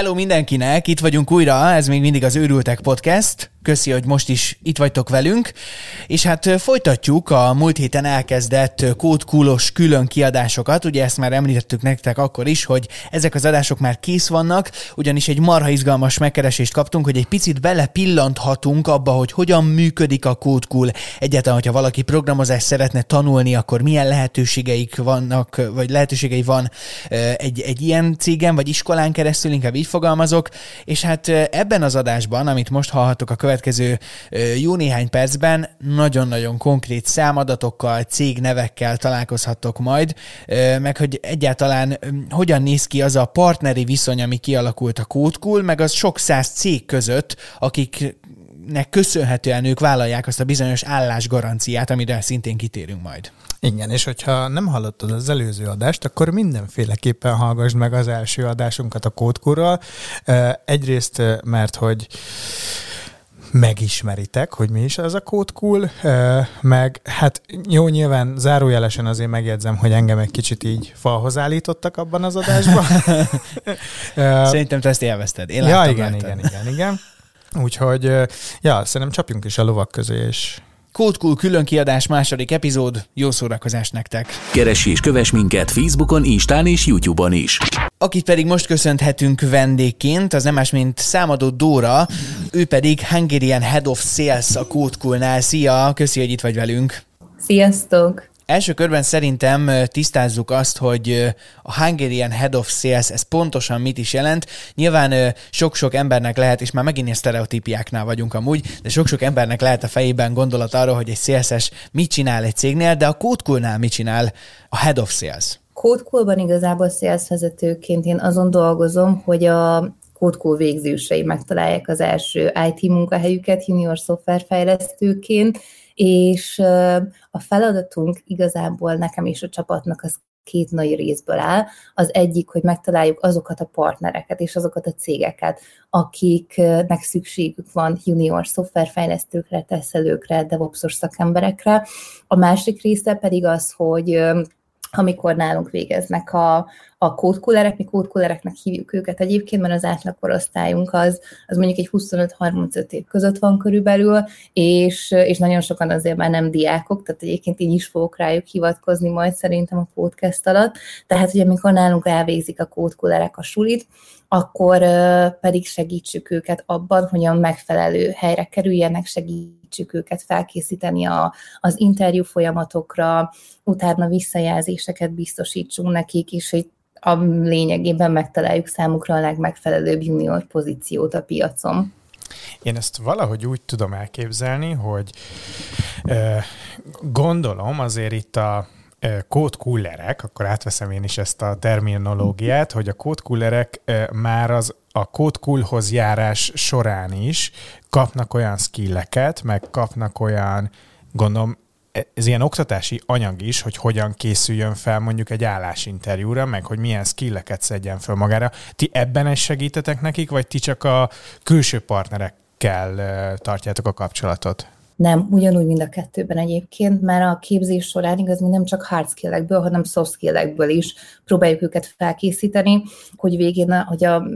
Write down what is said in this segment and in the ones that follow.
Hello mindenkinek, itt vagyunk újra, ez még mindig az Őrültek Podcast. Köszi, hogy most is itt vagytok velünk. És hát folytatjuk a múlt héten elkezdett kódkúlos külön kiadásokat. Ugye ezt már említettük nektek akkor is, hogy ezek az adások már kész vannak, ugyanis egy marha izgalmas megkeresést kaptunk, hogy egy picit bele pillanthatunk abba, hogy hogyan működik a kódkul. Egyáltalán, hogyha valaki programozást szeretne tanulni, akkor milyen lehetőségeik vannak, vagy lehetőségei van egy, egy ilyen cégen, vagy iskolán keresztül, inkább így fogalmazok. És hát ebben az adásban, amit most hallhatok a következő jó néhány percben nagyon-nagyon konkrét számadatokkal, cégnevekkel találkozhattok majd, meg hogy egyáltalán hogyan néz ki az a partneri viszony, ami kialakult a Kódkul, meg az sok száz cég között, akik nek köszönhetően ők vállalják azt a bizonyos állásgaranciát, amire szintén kitérünk majd. Igen, és hogyha nem hallottad az előző adást, akkor mindenféleképpen hallgassd meg az első adásunkat a kódkurral. Egyrészt, mert hogy megismeritek, hogy mi is az a Code Cool, meg hát jó, nyilván zárójelesen azért megjegyzem, hogy engem egy kicsit így falhoz állítottak abban az adásban. Szerintem te ezt élvezted. Én ja, igen, igen, igen, igen. Úgyhogy, ja, szerintem csapjunk is a lovak közé, és Kódkul külön kiadás második epizód, jó szórakozást nektek! Keresd és kövess minket Facebookon, Instán és YouTube-on is. Akit pedig most köszönhetünk vendégként, az nem más, mint számadó Dóra, ő pedig Hungarian Head of Sales a Kódkulnál. Szia, köszi, hogy itt vagy velünk! Sziasztok! Első körben szerintem tisztázzuk azt, hogy a Hungarian Head of Sales, ez pontosan mit is jelent. Nyilván sok-sok embernek lehet, és már megint ilyen sztereotípiáknál vagyunk amúgy, de sok-sok embernek lehet a fejében gondolat arról, hogy egy szélszes mit csinál egy cégnél, de a Kódkulnál mit csinál a Head of Sales? Kódkulban igazából sales vezetőként én azon dolgozom, hogy a kódkó végzősei megtalálják az első IT munkahelyüket junior szoftverfejlesztőként, és a feladatunk igazából nekem és a csapatnak az két nagy részből áll. Az egyik, hogy megtaláljuk azokat a partnereket és azokat a cégeket, akiknek szükségük van junior szoftverfejlesztőkre, teszelőkre, DevOps-os szakemberekre. A másik része pedig az, hogy amikor nálunk végeznek a, a kódkullerek, mi kódkullereknek hívjuk őket egyébként, mert az átlag az, az mondjuk egy 25-35 év között van körülbelül, és, és nagyon sokan azért már nem diákok, tehát egyébként így is fogok rájuk hivatkozni majd szerintem a podcast alatt. Tehát, hogy amikor nálunk elvégzik a kódkullerek a sulit, akkor pedig segítsük őket abban, hogy a megfelelő helyre kerüljenek, segítsük őket felkészíteni a, az interjú folyamatokra, utána visszajelzéseket biztosítsunk nekik, és hogy a lényegében megtaláljuk számukra a legmegfelelőbb junior pozíciót a piacon. Én ezt valahogy úgy tudom elképzelni, hogy gondolom azért itt a kódkullerek, akkor átveszem én is ezt a terminológiát, hogy a kódkullerek már az a kódkulhoz járás során is kapnak olyan skilleket, meg kapnak olyan, gondolom, ez ilyen oktatási anyag is, hogy hogyan készüljön fel mondjuk egy állásinterjúra, meg hogy milyen skilleket szedjen fel magára. Ti ebben is segítetek nekik, vagy ti csak a külső partnerekkel tartjátok a kapcsolatot? Nem, ugyanúgy, mind a kettőben egyébként, mert a képzés során igaz, mi nem csak hard skill-ekből, hanem soft skill-ekből is próbáljuk őket felkészíteni, hogy végén, hogy a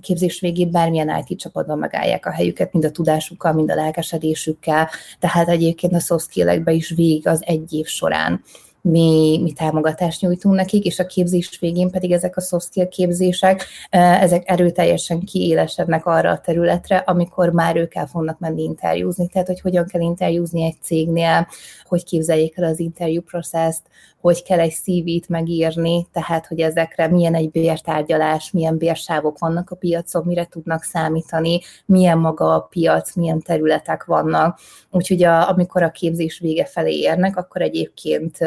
képzés végén bármilyen IT csapatban megállják a helyüket, mind a tudásukkal, mind a lelkesedésükkel, tehát egyébként a soft skill is végig az egy év során mi, mi támogatást nyújtunk nekik, és a képzés végén pedig ezek a soft skill képzések, ezek erőteljesen kiélesednek arra a területre, amikor már ők el fognak menni interjúzni, tehát hogy hogyan kell interjúzni egy cégnél, hogy képzeljék el az interjú processzt, hogy kell egy CV-t megírni, tehát hogy ezekre milyen egy bértárgyalás, milyen bérsávok vannak a piacon, mire tudnak számítani, milyen maga a piac, milyen területek vannak. Úgyhogy a, amikor a képzés vége felé érnek, akkor egyébként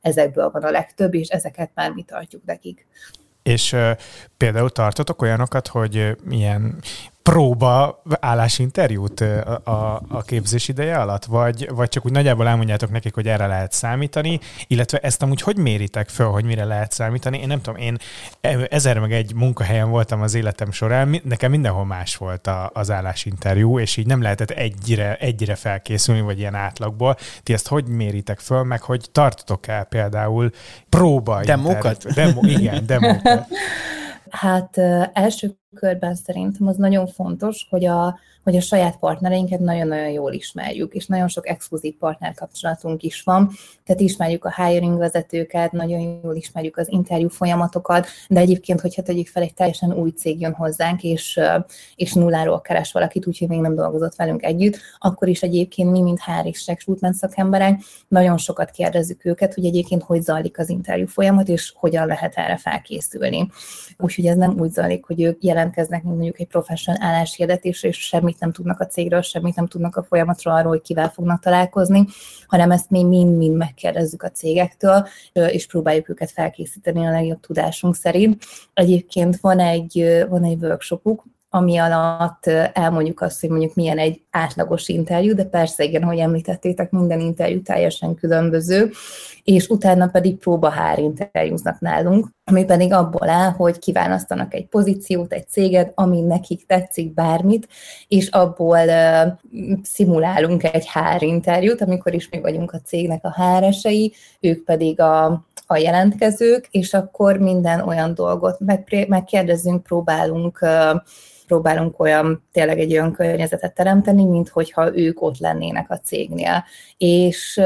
ezekből van a legtöbb, és ezeket már mi tartjuk nekik. És például tartotok olyanokat, hogy milyen próba állásinterjút a, a, a képzés ideje alatt? Vagy, vagy csak úgy nagyjából elmondjátok nekik, hogy erre lehet számítani, illetve ezt amúgy hogy méritek föl, hogy mire lehet számítani? Én nem tudom, én ezer meg egy munkahelyen voltam az életem során, nekem mindenhol más volt a, az állásinterjú, és így nem lehetett egyre, egyre felkészülni, vagy ilyen átlagból. Ti ezt hogy méritek föl, meg hogy tartotok el például próba Demókat? Demo, igen, demókat. Hát első körben szerintem az nagyon fontos, hogy a, hogy a saját partnereinket nagyon-nagyon jól ismerjük, és nagyon sok exkluzív partner kapcsolatunk is van, tehát ismerjük a hiring vezetőket, nagyon jól ismerjük az interjú folyamatokat, de egyébként, hogyha tegyük fel, egy teljesen új cég jön hozzánk, és, és nulláról keres valakit, úgyhogy még nem dolgozott velünk együtt, akkor is egyébként mi, mint HR és recruitment szakemberek, nagyon sokat kérdezzük őket, hogy egyébként hogy zajlik az interjú folyamat, és hogyan lehet erre felkészülni. Úgyhogy ez nem úgy zajlik, hogy ők jelentkeznek, mint mondjuk egy professional álláshirdetésre, és semmit nem tudnak a cégről, semmit nem tudnak a folyamatról arról, hogy kivel fognak találkozni, hanem ezt mi mind-mind megkérdezzük a cégektől, és próbáljuk őket felkészíteni a legjobb tudásunk szerint. Egyébként van egy, van egy workshopuk, ami alatt elmondjuk azt, hogy mondjuk milyen egy átlagos interjú, de persze igen, ahogy említettétek, minden interjú teljesen különböző, és utána pedig próba hár interjúznak nálunk, ami pedig abból áll, hogy kiválasztanak egy pozíciót, egy céget, ami nekik tetszik bármit, és abból uh, szimulálunk egy hár interjút, amikor is mi vagyunk a cégnek a háresei, ők pedig a a jelentkezők, és akkor minden olyan dolgot megkérdezünk, próbálunk uh, próbálunk olyan, tényleg egy olyan környezetet teremteni, mint hogyha ők ott lennének a cégnél. És,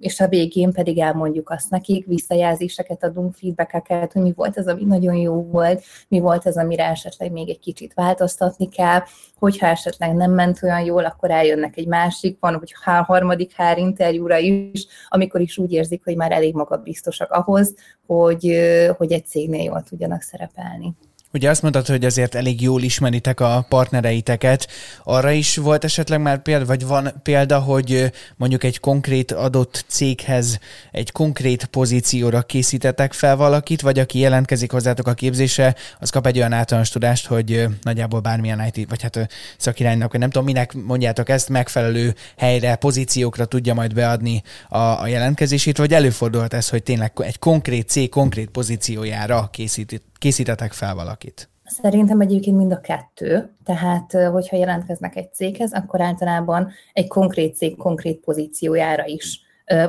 és a végén pedig elmondjuk azt nekik, visszajelzéseket adunk, feedbackeket, hogy mi volt az, ami nagyon jó volt, mi volt az, amire esetleg még egy kicsit változtatni kell, hogyha esetleg nem ment olyan jól, akkor eljönnek egy másik, van, hogy a harmadik hár interjúra is, amikor is úgy érzik, hogy már elég magabiztosak ahhoz, hogy, hogy egy cégnél jól tudjanak szerepelni. Ugye azt mondtad, hogy azért elég jól ismeritek a partnereiteket. Arra is volt esetleg már példa, vagy van példa, hogy mondjuk egy konkrét adott céghez egy konkrét pozícióra készítetek fel valakit, vagy aki jelentkezik hozzátok a képzése, az kap egy olyan általános tudást, hogy nagyjából bármilyen IT, vagy hát szakiránynak, vagy nem tudom, minek mondjátok ezt, megfelelő helyre, pozíciókra tudja majd beadni a, a jelentkezését, vagy előfordulhat ez, hogy tényleg egy konkrét cég konkrét pozíciójára készít, készítetek fel valakit? Szerintem egyébként mind a kettő. Tehát, hogyha jelentkeznek egy céghez, akkor általában egy konkrét cég konkrét pozíciójára is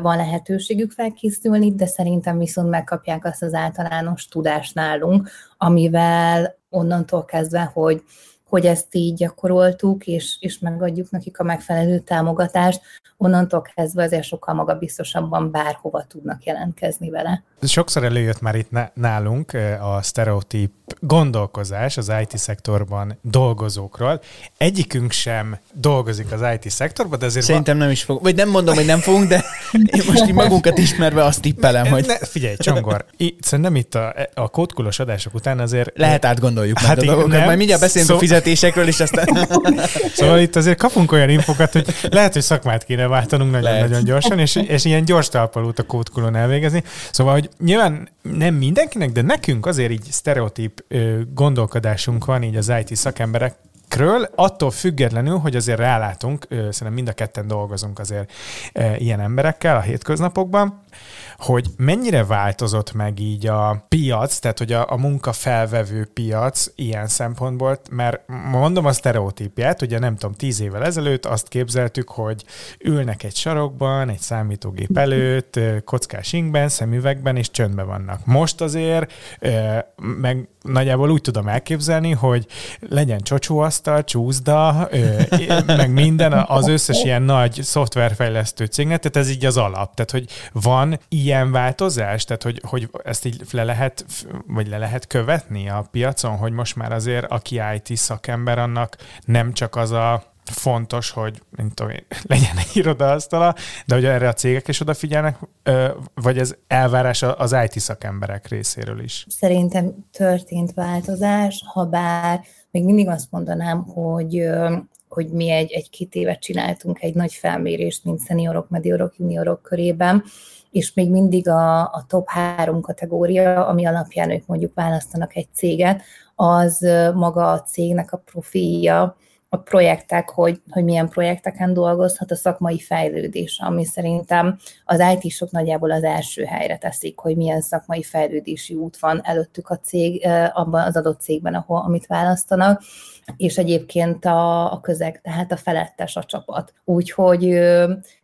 van lehetőségük felkészülni, de szerintem viszont megkapják azt az általános tudást nálunk, amivel onnantól kezdve, hogy hogy ezt így gyakoroltuk, és, és megadjuk nekik a megfelelő támogatást, onnantól kezdve azért sokkal magabiztosabban bárhova tudnak jelentkezni vele. Sokszor előjött már itt nálunk a sztereotíp gondolkozás az IT-szektorban dolgozókról. Egyikünk sem dolgozik az IT-szektorban, de azért... Szerintem nem is fog. Vagy nem mondom, hogy nem fogunk, de én most így magunkat ismerve azt tippelem, hogy... Ne, figyelj, Csongor, itt, szerintem itt a, a kódkulos adások után azért... Lehet átgondoljuk hát a dolgokat, nem, majd mindjárt beszélünk szó... a fizetésekről, és aztán... szóval itt azért kapunk olyan infokat, hogy lehet, hogy szakmát kéne váltanunk nagyon-nagyon gyorsan, és, és ilyen gyors talpalót a kódkulon elvégezni. Szóval, hogy nyilván nem mindenkinek, de nekünk azért így sztereotíp gondolkodásunk van így az IT szakemberek Kről, attól függetlenül, hogy azért rálátunk, szerintem mind a ketten dolgozunk azért ilyen emberekkel a hétköznapokban, hogy mennyire változott meg így a piac, tehát hogy a, a munkafelvevő piac ilyen szempontból, mert mondom a sztereotípiát, ugye nem tudom, tíz évvel ezelőtt azt képzeltük, hogy ülnek egy sarokban, egy számítógép előtt, kockás ingben, szemüvegben és csöndben vannak. Most azért meg nagyjából úgy tudom elképzelni, hogy legyen csocsóasztal, csúszda, meg minden, az összes ilyen nagy szoftverfejlesztő cégnek, tehát ez így az alap. Tehát, hogy van ilyen változás, tehát, hogy, hogy ezt így le lehet, vagy le lehet követni a piacon, hogy most már azért, aki IT szakember, annak nem csak az a fontos, hogy mint tudom, legyen egy irodaasztala, de hogy erre a cégek is odafigyelnek, vagy ez elvárás az IT szakemberek részéről is? Szerintem történt változás, ha bár még mindig azt mondanám, hogy hogy mi egy, egy-két évet csináltunk egy nagy felmérést, mint szeniorok, mediorok, juniorok körében, és még mindig a, a top három kategória, ami alapján ők mondjuk választanak egy céget, az maga a cégnek a profilja, a projektek, hogy, hogy milyen projekteken dolgozhat, a szakmai fejlődés, ami szerintem az IT-sok nagyjából az első helyre teszik, hogy milyen szakmai fejlődési út van előttük a cég, abban az adott cégben, ahol amit választanak, és egyébként a, a közeg, tehát a felettes a csapat. Úgyhogy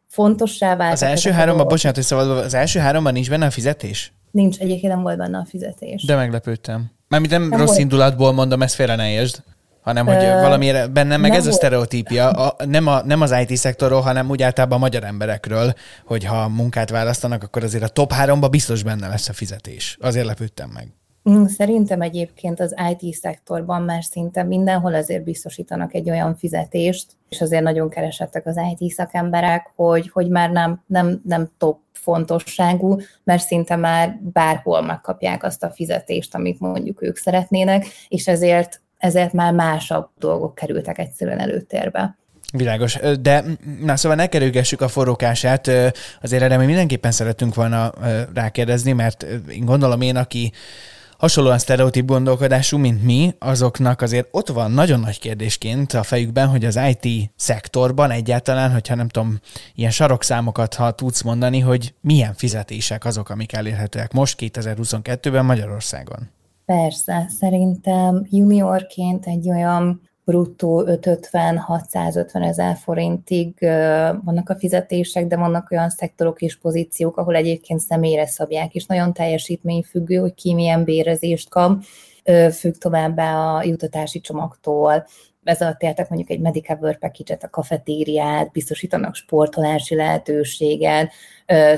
fontossá vált. Az első háromban, bocsánat, hogy szóval az első háromban nincs benne a fizetés? Nincs, egyébként nem volt benne a fizetés. De meglepődtem. Mármint nem, nem rossz volt. indulatból mondom, ezt félre ne értsd hanem hogy Ö, valamire bennem meg ez volt. a sztereotípia, a, nem, a, nem az IT-szektorról, hanem úgy általában a magyar emberekről, hogy ha munkát választanak, akkor azért a top háromba biztos benne lesz a fizetés. Azért lepődtem meg. Mm, szerintem egyébként az IT-szektorban már szinte mindenhol azért biztosítanak egy olyan fizetést, és azért nagyon keresettek az IT szakemberek, hogy, hogy már nem, nem, nem top fontosságú, mert szinte már bárhol megkapják azt a fizetést, amit mondjuk ők szeretnének, és ezért ezért már másabb dolgok kerültek egyszerűen előtérbe. Világos. De na szóval ne kerülgessük a forrókását, azért erre mi mindenképpen szeretünk volna rákérdezni, mert én gondolom én, aki hasonlóan sztereotíp gondolkodású, mint mi, azoknak azért ott van nagyon nagy kérdésként a fejükben, hogy az IT szektorban egyáltalán, hogyha nem tudom, ilyen sarokszámokat, ha tudsz mondani, hogy milyen fizetések azok, amik elérhetőek most 2022-ben Magyarországon. Persze, szerintem juniorként egy olyan bruttó 550-650 ezer forintig vannak a fizetések, de vannak olyan szektorok és pozíciók, ahol egyébként személyre szabják, és nagyon teljesítményfüggő, hogy ki milyen bérezést kap, függ továbbá a jutatási csomagtól, értek mondjuk egy medical work package-et, a kafetériát, biztosítanak sportolási lehetőséget,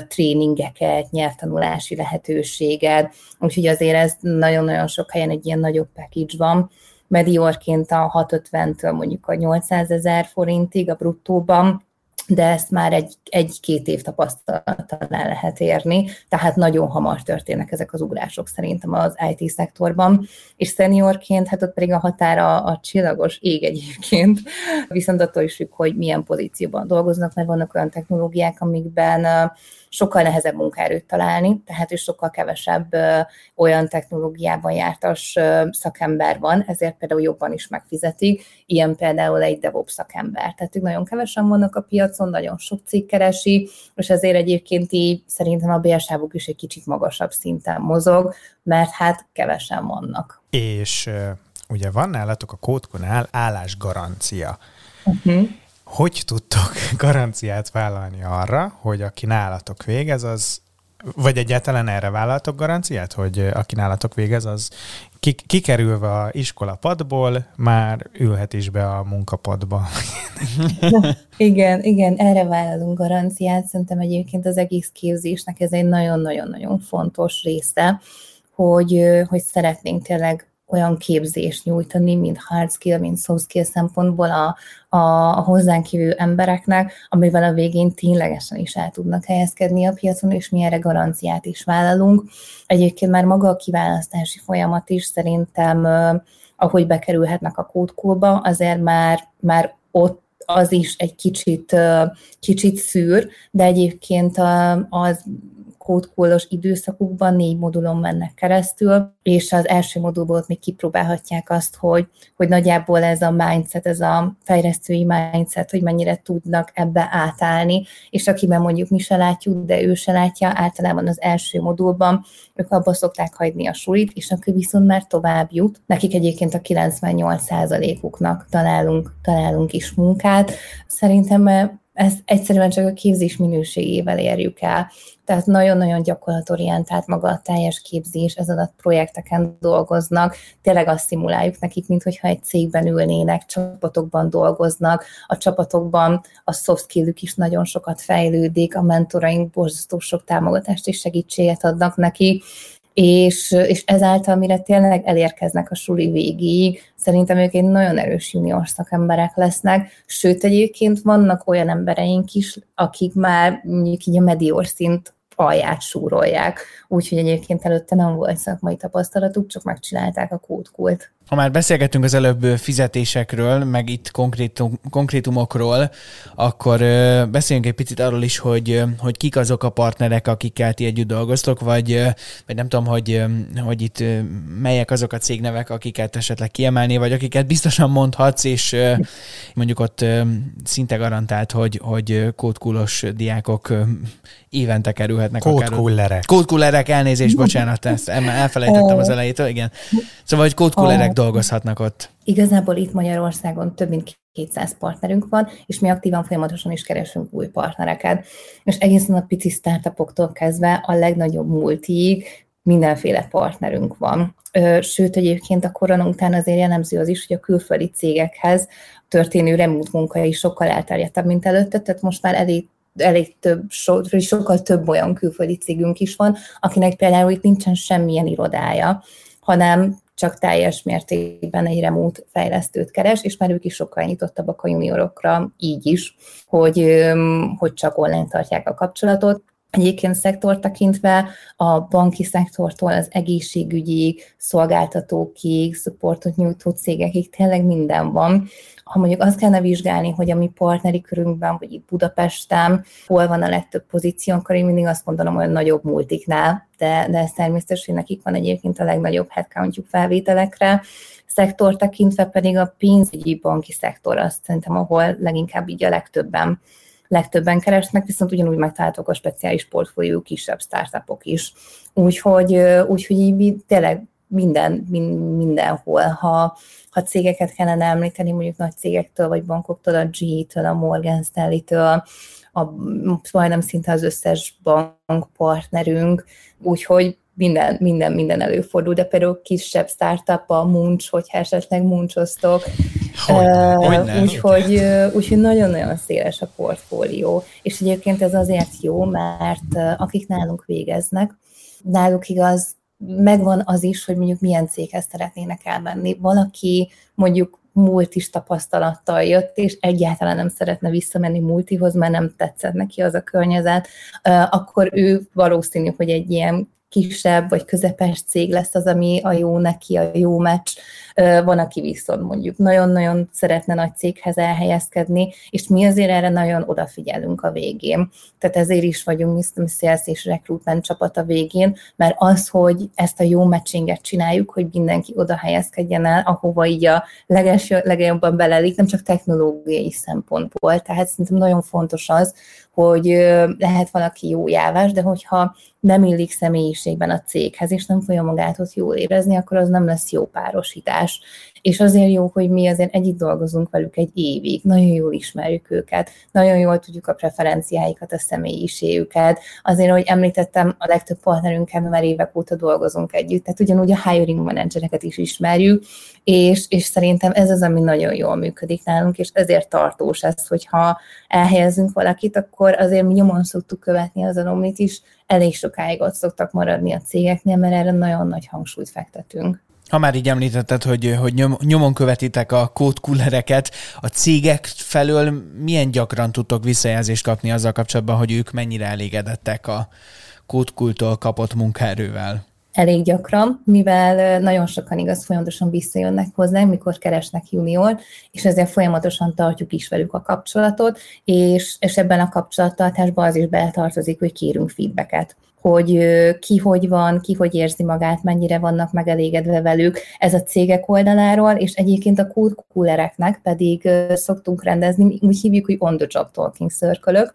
tréningeket, nyelvtanulási lehetőséget, úgyhogy azért ez nagyon-nagyon sok helyen egy ilyen nagyobb package van. Mediorként a 650-től mondjuk a 800 ezer forintig a bruttóban, de ezt már egy, egy-két év tapasztalattal el lehet érni, tehát nagyon hamar történnek ezek az ugrások szerintem az IT szektorban, és seniorként, hát ott pedig a határa a csillagos ég egyébként, viszont attól is függ, hogy milyen pozícióban dolgoznak, mert vannak olyan technológiák, amikben sokkal nehezebb munkaerőt találni, tehát is sokkal kevesebb olyan technológiában jártas szakember van, ezért például jobban is megfizetik, ilyen például egy DevOps szakember. Tehát nagyon kevesen vannak a piacon, nagyon sok cég keresi, és ezért egyébként így szerintem a bérsávuk is egy kicsit magasabb szinten mozog, mert hát kevesen vannak. És ugye van nálatok a kódkonál állásgarancia. Uh-huh. Hogy tudtok garanciát vállalni arra, hogy aki nálatok végez, az vagy egyáltalán erre vállaltok garanciát, hogy aki nálatok végez, az kikerülve a iskola padból, már ülhet is be a munkapadba. igen, igen, erre vállalunk garanciát. Szerintem egyébként az egész képzésnek ez egy nagyon-nagyon-nagyon fontos része, hogy, hogy szeretnénk tényleg olyan képzést nyújtani, mint hard skill, mint soft skill szempontból a, a, a hozzánk jövő embereknek, amivel a végén ténylegesen is el tudnak helyezkedni a piacon, és mi erre garanciát is vállalunk. Egyébként már maga a kiválasztási folyamat is szerintem, ahogy bekerülhetnek a kódkulba, azért már, már ott az is egy kicsit, kicsit szűr, de egyébként az kódkólos időszakukban négy modulon mennek keresztül, és az első modulból még kipróbálhatják azt, hogy, hogy nagyjából ez a mindset, ez a fejlesztői mindset, hogy mennyire tudnak ebbe átállni, és akiben mondjuk mi se látjuk, de ő se látja, általában az első modulban ők abba szokták hagyni a sulit, és akkor viszont már tovább jut. Nekik egyébként a 98%-uknak találunk, találunk is munkát. Szerintem ezt egyszerűen csak a képzés minőségével érjük el. Tehát nagyon-nagyon gyakorlatorientált maga a teljes képzés, ez alatt projekteken dolgoznak, tényleg azt szimuláljuk nekik, mint hogyha egy cégben ülnének, csapatokban dolgoznak, a csapatokban a soft skill is nagyon sokat fejlődik, a mentoraink borzasztó sok támogatást és segítséget adnak neki, és, és ezáltal, mire tényleg elérkeznek a suli végéig, szerintem ők egy nagyon erős junior szakemberek lesznek, sőt egyébként vannak olyan embereink is, akik már mondjuk így a medior szint alját súrolják, úgyhogy egyébként előtte nem volt szakmai tapasztalatuk, csak megcsinálták a kódkult. Ha már beszélgettünk az előbb fizetésekről, meg itt konkrétum, konkrétumokról, akkor beszéljünk egy picit arról is, hogy, hogy kik azok a partnerek, akikkel ti együtt dolgoztok, vagy, vagy nem tudom, hogy, hogy itt melyek azok a cégnevek, akiket esetleg kiemelni, vagy akiket biztosan mondhatsz, és mondjuk ott szinte garantált, hogy, hogy kódkulos diákok évente kerülhetnek. Kódkullerek. Kódkullerek, elnézést, bocsánat, ezt elfelejtettem az elejétől, igen. Szóval, hogy kódkullerek dolgozhatnak ott? Igazából itt Magyarországon több mint 200 partnerünk van, és mi aktívan folyamatosan is keresünk új partnereket. És egészen a pici startupoktól kezdve a legnagyobb multiig, mindenféle partnerünk van. Sőt, egyébként a korona után azért jellemző az is, hogy a külföldi cégekhez történő remote munka is sokkal elterjedtebb, mint előtte, tehát most már elég elég több, so, sokkal több olyan külföldi cégünk is van, akinek például itt nincsen semmilyen irodája, hanem csak teljes mértékben egy remote fejlesztőt keres, és már ők is sokkal nyitottabbak a juniorokra így is, hogy, hogy csak online tartják a kapcsolatot. Egyébként szektor tekintve a banki szektortól az egészségügyi szolgáltatókig, szupportot nyújtó cégekig tényleg minden van. Ha mondjuk azt kellene vizsgálni, hogy a mi partneri körünkben, vagy itt Budapesten, hol van a legtöbb pozíció, akkor én mindig azt mondanom, hogy a nagyobb multiknál, de, de ez természetes, hogy nekik van egyébként a legnagyobb headcountjuk felvételekre. Szektor tekintve pedig a pénzügyi banki szektor, azt szerintem, ahol leginkább így a legtöbben legtöbben keresnek, viszont ugyanúgy megtaláltok a speciális portfólió kisebb startupok is. Úgyhogy, úgyhogy így tényleg minden, mindenhol. Ha, ha cégeket kellene említeni, mondjuk nagy cégektől, vagy bankoktól, a GE-től, a Morgan Stanley-től, a, majdnem szinte az összes bankpartnerünk, úgyhogy minden, minden, minden előfordul, de például kisebb startup, a Munch, hogyha esetleg muncsoztok. Úgyhogy úgy, nagyon-nagyon széles a portfólió. És egyébként ez azért jó, mert akik nálunk végeznek, náluk igaz, megvan az is, hogy mondjuk milyen céghez szeretnének elmenni. Valaki mondjuk multis tapasztalattal jött, és egyáltalán nem szeretne visszamenni multihoz, mert nem tetszett neki az a környezet, akkor ő valószínű, hogy egy ilyen kisebb vagy közepes cég lesz az, ami a jó neki, a jó meccs. Van, aki viszont mondjuk nagyon-nagyon szeretne nagy céghez elhelyezkedni, és mi azért erre nagyon odafigyelünk a végén. Tehát ezért is vagyunk Mr. Sales és Recruitment csapat a végén, mert az, hogy ezt a jó matchinget csináljuk, hogy mindenki oda helyezkedjen el, ahova így a leges, legjobban belelik, nem csak technológiai szempontból. Tehát szerintem nagyon fontos az, hogy lehet valaki jó jávás, de hogyha nem illik személyiségben a céghez, és nem fogja magát ott jól érezni, akkor az nem lesz jó párosítás. És azért jó, hogy mi azért együtt dolgozunk velük egy évig, nagyon jól ismerjük őket, nagyon jól tudjuk a preferenciáikat, a személyiségüket. Azért, hogy említettem, a legtöbb partnerünkkel már évek óta dolgozunk együtt, tehát ugyanúgy a hiring managereket is ismerjük, és, és szerintem ez az, ami nagyon jól működik nálunk, és ezért tartós ez, hogyha elhelyezünk valakit, akkor azért mi nyomon szoktuk követni az anomit is, elég sokáig ott szoktak maradni a cégeknél, mert erre nagyon nagy hangsúlyt fektetünk. Ha már így említetted, hogy, hogy nyom, nyomon követitek a kódkullereket, a cégek felől milyen gyakran tudtok visszajelzést kapni azzal kapcsolatban, hogy ők mennyire elégedettek a kódkultól kapott munkaerővel? elég gyakran, mivel nagyon sokan igaz folyamatosan visszajönnek hozzánk, mikor keresnek junior, és ezért folyamatosan tartjuk is velük a kapcsolatot, és, és ebben a kapcsolattartásban az is beletartozik, hogy kérünk feedbacket hogy ki hogy van, ki hogy érzi magát, mennyire vannak megelégedve velük, ez a cégek oldaláról, és egyébként a coolereknek pedig szoktunk rendezni, úgy hívjuk, hogy on-the-job talking circle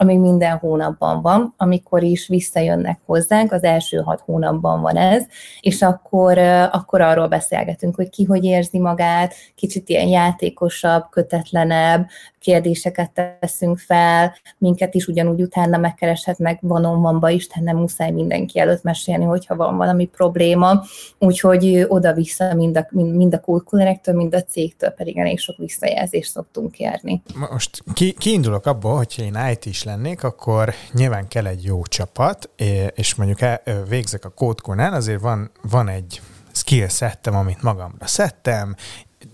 ami minden hónapban van, amikor is visszajönnek hozzánk, az első hat hónapban van ez, és akkor, akkor arról beszélgetünk, hogy ki hogy érzi magát, kicsit ilyen játékosabb, kötetlenebb, kérdéseket teszünk fel, minket is ugyanúgy utána megkereshetnek van is, tehát nem muszáj mindenki előtt mesélni, hogyha van valami probléma, úgyhogy oda-vissza mind a, mind, a kultúrektől, mind a cégtől pedig elég sok visszajelzést szoktunk kérni. Most ki, kiindulok abból, hogyha én IT is lennék, akkor nyilván kell egy jó csapat, és mondjuk el, végzek a kódkónál, azért van, van egy skill settem, amit magamra szedtem,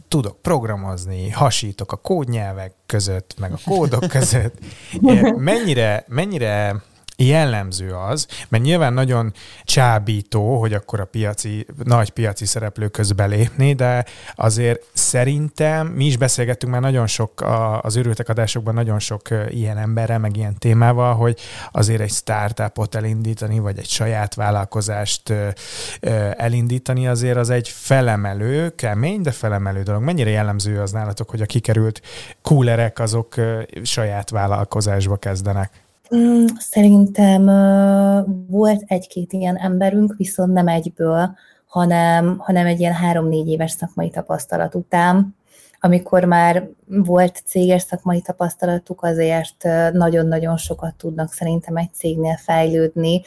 tudok programozni, hasítok a kódnyelvek között, meg a kódok között. Mennyire, mennyire jellemző az, mert nyilván nagyon csábító, hogy akkor a piaci, nagy piaci szereplő közbe lépni, de azért szerintem mi is beszélgettünk már nagyon sok az őrültek adásokban nagyon sok ilyen emberrel, meg ilyen témával, hogy azért egy startupot elindítani, vagy egy saját vállalkozást elindítani azért az egy felemelő, kemény, de felemelő dolog. Mennyire jellemző az nálatok, hogy a kikerült coolerek azok saját vállalkozásba kezdenek? Mm, szerintem volt egy-két ilyen emberünk, viszont nem egyből, hanem, hanem egy ilyen három-négy éves szakmai tapasztalat után. Amikor már volt céges szakmai tapasztalatuk, azért nagyon-nagyon sokat tudnak szerintem egy cégnél fejlődni,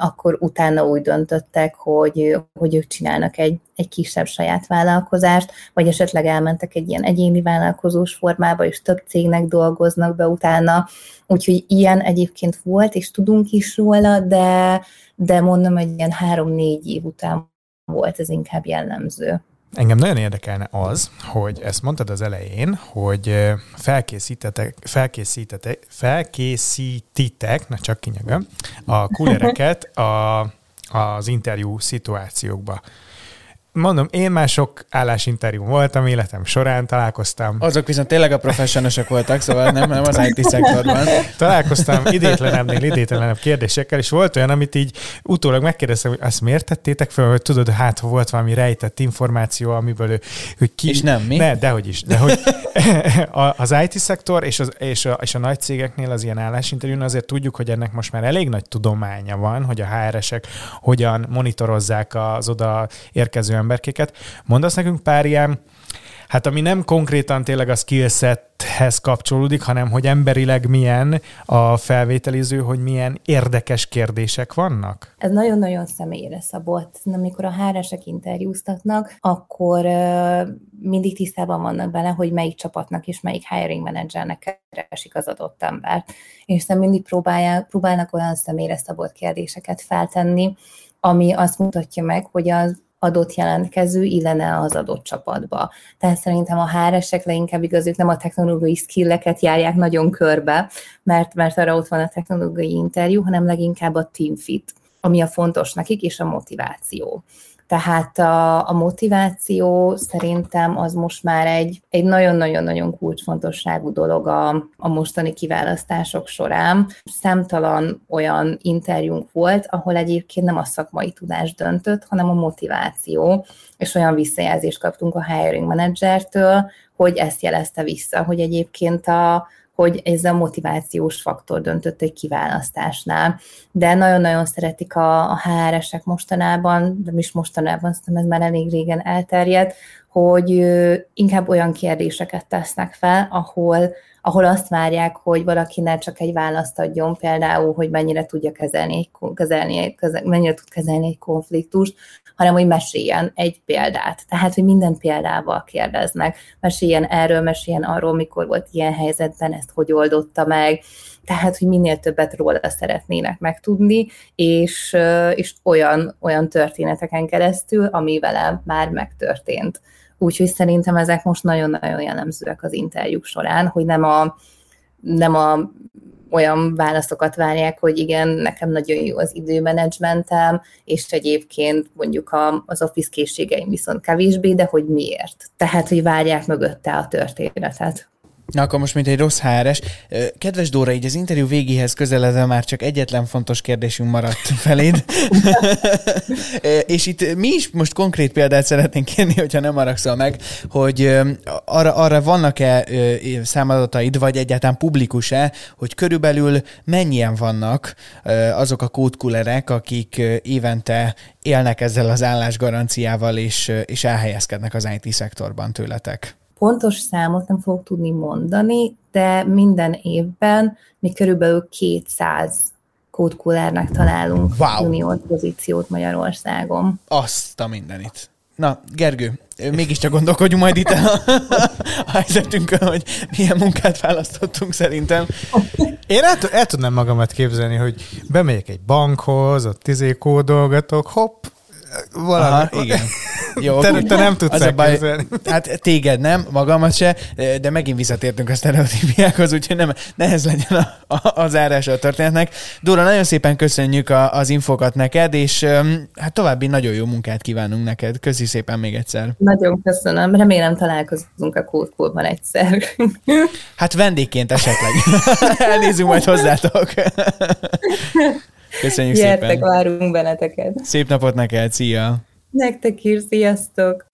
akkor utána úgy döntöttek, hogy, hogy ők csinálnak egy, egy kisebb saját vállalkozást, vagy esetleg elmentek egy ilyen egyéni vállalkozós formába, és több cégnek dolgoznak be utána, úgyhogy ilyen egyébként volt, és tudunk is róla, de, de mondom, egy ilyen három-négy év után volt ez inkább jellemző. Engem nagyon érdekelne az, hogy ezt mondtad az elején, hogy felkészítetek, felkészítetek, felkészítitek, na csak kinyögöm, a kulereket a, az interjú szituációkba. Mondom, én már sok állásinterjú voltam életem során, találkoztam. Azok viszont tényleg a professzionosok voltak, szóval nem, nem az IT szektorban. Találkoztam idétlenebbnél idétlenebb kérdésekkel, és volt olyan, amit így utólag megkérdeztem, hogy azt miért tettétek fel, hogy tudod, hát ha volt valami rejtett információ, amiből ő, hogy ki... És nem mi? Ne, dehogy is. De hogy az IT szektor és, az, és, a, és a nagy cégeknél az ilyen állásinterjún azért tudjuk, hogy ennek most már elég nagy tudománya van, hogy a HR-esek hogyan monitorozzák az oda érkező emberkéket. Mondasz nekünk pár ilyen, hát ami nem konkrétan tényleg a skillsethez kapcsolódik, hanem hogy emberileg milyen a felvételiző, hogy milyen érdekes kérdések vannak? Ez nagyon-nagyon személyre szabott. Amikor a háresek interjúztatnak, akkor mindig tisztában vannak bele, hogy melyik csapatnak és melyik hiring managernek keresik az adott embert. És szerintem mindig próbálják, próbálnak olyan személyre szabott kérdéseket feltenni, ami azt mutatja meg, hogy az adott jelentkező illene az adott csapatba. Tehát szerintem a HR-esek leginkább igaz, ők nem a technológiai skilleket járják nagyon körbe, mert, mert arra ott van a technológiai interjú, hanem leginkább a team fit, ami a fontos nekik, és a motiváció. Tehát a, a motiváció szerintem az most már egy, egy nagyon-nagyon-nagyon kulcsfontosságú dolog a, a mostani kiválasztások során. Számtalan olyan interjúnk volt, ahol egyébként nem a szakmai tudás döntött, hanem a motiváció, és olyan visszajelzést kaptunk a hiring managertől, hogy ezt jelezte vissza, hogy egyébként a, hogy ez a motivációs faktor döntött egy kiválasztásnál. De nagyon-nagyon szeretik a, a HR-esek mostanában, de is mostanában, szerintem ez már elég régen elterjedt, hogy inkább olyan kérdéseket tesznek fel, ahol ahol azt várják, hogy valakinek csak egy választ adjon, például, hogy mennyire tudja kezelni kezelni, egy, mennyire tud kezelni egy konfliktust, hanem hogy meséljen egy példát. Tehát, hogy minden példával kérdeznek. Meséljen erről, meséljen arról, mikor volt ilyen helyzetben, ezt hogy oldotta meg. Tehát, hogy minél többet róla szeretnének megtudni, és, és olyan, olyan történeteken keresztül, ami vele már megtörtént. Úgyhogy szerintem ezek most nagyon-nagyon jellemzőek az interjúk során, hogy nem a, nem a olyan válaszokat várják, hogy igen, nekem nagyon jó az időmenedzsmentem, és egyébként mondjuk a, az office készségeim viszont kevésbé, de hogy miért. Tehát, hogy várják mögötte a történetet. Na akkor most, mint egy rossz háres. Kedves Dóra, így az interjú végéhez közeledve már csak egyetlen fontos kérdésünk maradt feléd. és itt mi is most konkrét példát szeretnénk kérni, hogyha nem haragszol meg, hogy arra, arra vannak-e számadataid, vagy egyáltalán publikus-e, hogy körülbelül mennyien vannak azok a kódkulerek, akik évente élnek ezzel az állásgaranciával, és, és elhelyezkednek az IT szektorban tőletek? Pontos számot nem fogok tudni mondani, de minden évben mi körülbelül 200 kódkulárnak találunk wow. junior pozíciót Magyarországon. Azt a mindenit. Na, Gergő, mégiscsak gondolkodjunk majd itt a, a helyzetünkön, hogy milyen munkát választottunk szerintem. Én el, el tudnám magamat képzelni, hogy bemegyek egy bankhoz, ott izé kódolgatok, hopp, valami. Aha, igen. Jó, te, te nem tudsz az baj, Hát téged nem, magamat se, de megint visszatértünk a sztereotípiákhoz, úgyhogy nem, nehez legyen a, a, az árása a történetnek. Dóra, nagyon szépen köszönjük a, az infokat neked, és hát további nagyon jó munkát kívánunk neked. Köszi szépen még egyszer. Nagyon köszönöm. Remélem találkozunk a kódkódban egyszer. Hát vendégként esetleg. Elnézünk majd hozzátok. Köszönjük Gyertek, szépen. várunk benneteket. Szép napot neked, szia! Nektek is, sziasztok!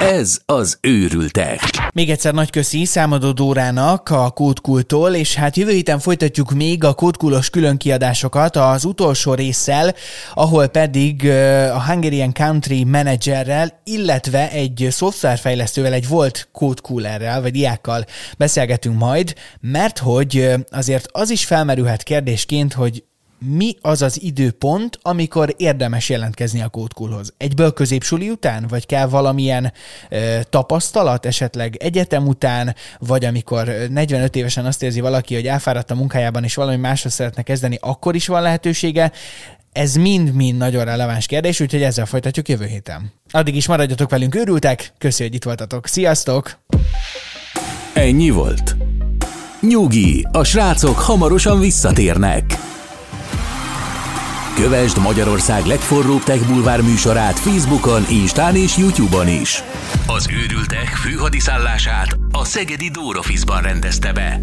Ez az őrültek. Még egyszer nagy köszi Számadó Dórának a Kódkultól, és hát jövő héten folytatjuk még a Kódkulos különkiadásokat az utolsó résszel, ahol pedig a Hungarian Country Managerrel, illetve egy szoftverfejlesztővel, egy volt Kódkullerrel, vagy diákkal beszélgetünk majd, mert hogy azért az is felmerülhet kérdésként, hogy mi az az időpont, amikor érdemes jelentkezni a kódkulhoz? Egyből középsuli után, vagy kell valamilyen ö, tapasztalat, esetleg egyetem után, vagy amikor 45 évesen azt érzi valaki, hogy elfáradt a munkájában, és valami másra szeretne kezdeni, akkor is van lehetősége. Ez mind-mind nagyon releváns kérdés, úgyhogy ezzel folytatjuk jövő héten. Addig is maradjatok velünk, őrültek, köszi, hogy itt voltatok. Sziasztok! Ennyi volt. Nyugi, a srácok hamarosan visszatérnek. Kövesd Magyarország legforróbb tech bulvár műsorát Facebookon, Instán és YouTube-on is. Az őrültek főhadiszállását a Szegedi Dórofizban rendezte be.